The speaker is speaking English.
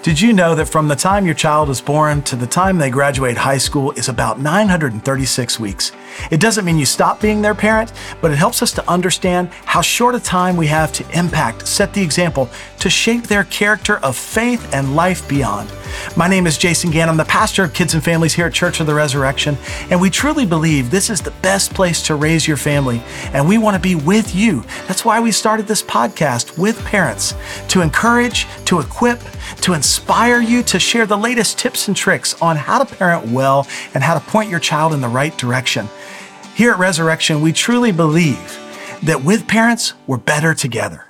Did you know that from the time your child is born to the time they graduate high school is about 936 weeks? It doesn't mean you stop being their parent, but it helps us to understand how short a time we have to impact, set the example, to shape their character of faith and life beyond. My name is Jason Gant. I'm the pastor of kids and families here at Church of the Resurrection, and we truly believe this is the best place to raise your family, and we want to be with you. That's why we started this podcast with parents to encourage, to equip, to inspire you to share the latest tips and tricks on how to parent well and how to point your child in the right direction. Here at Resurrection, we truly believe that with parents, we're better together.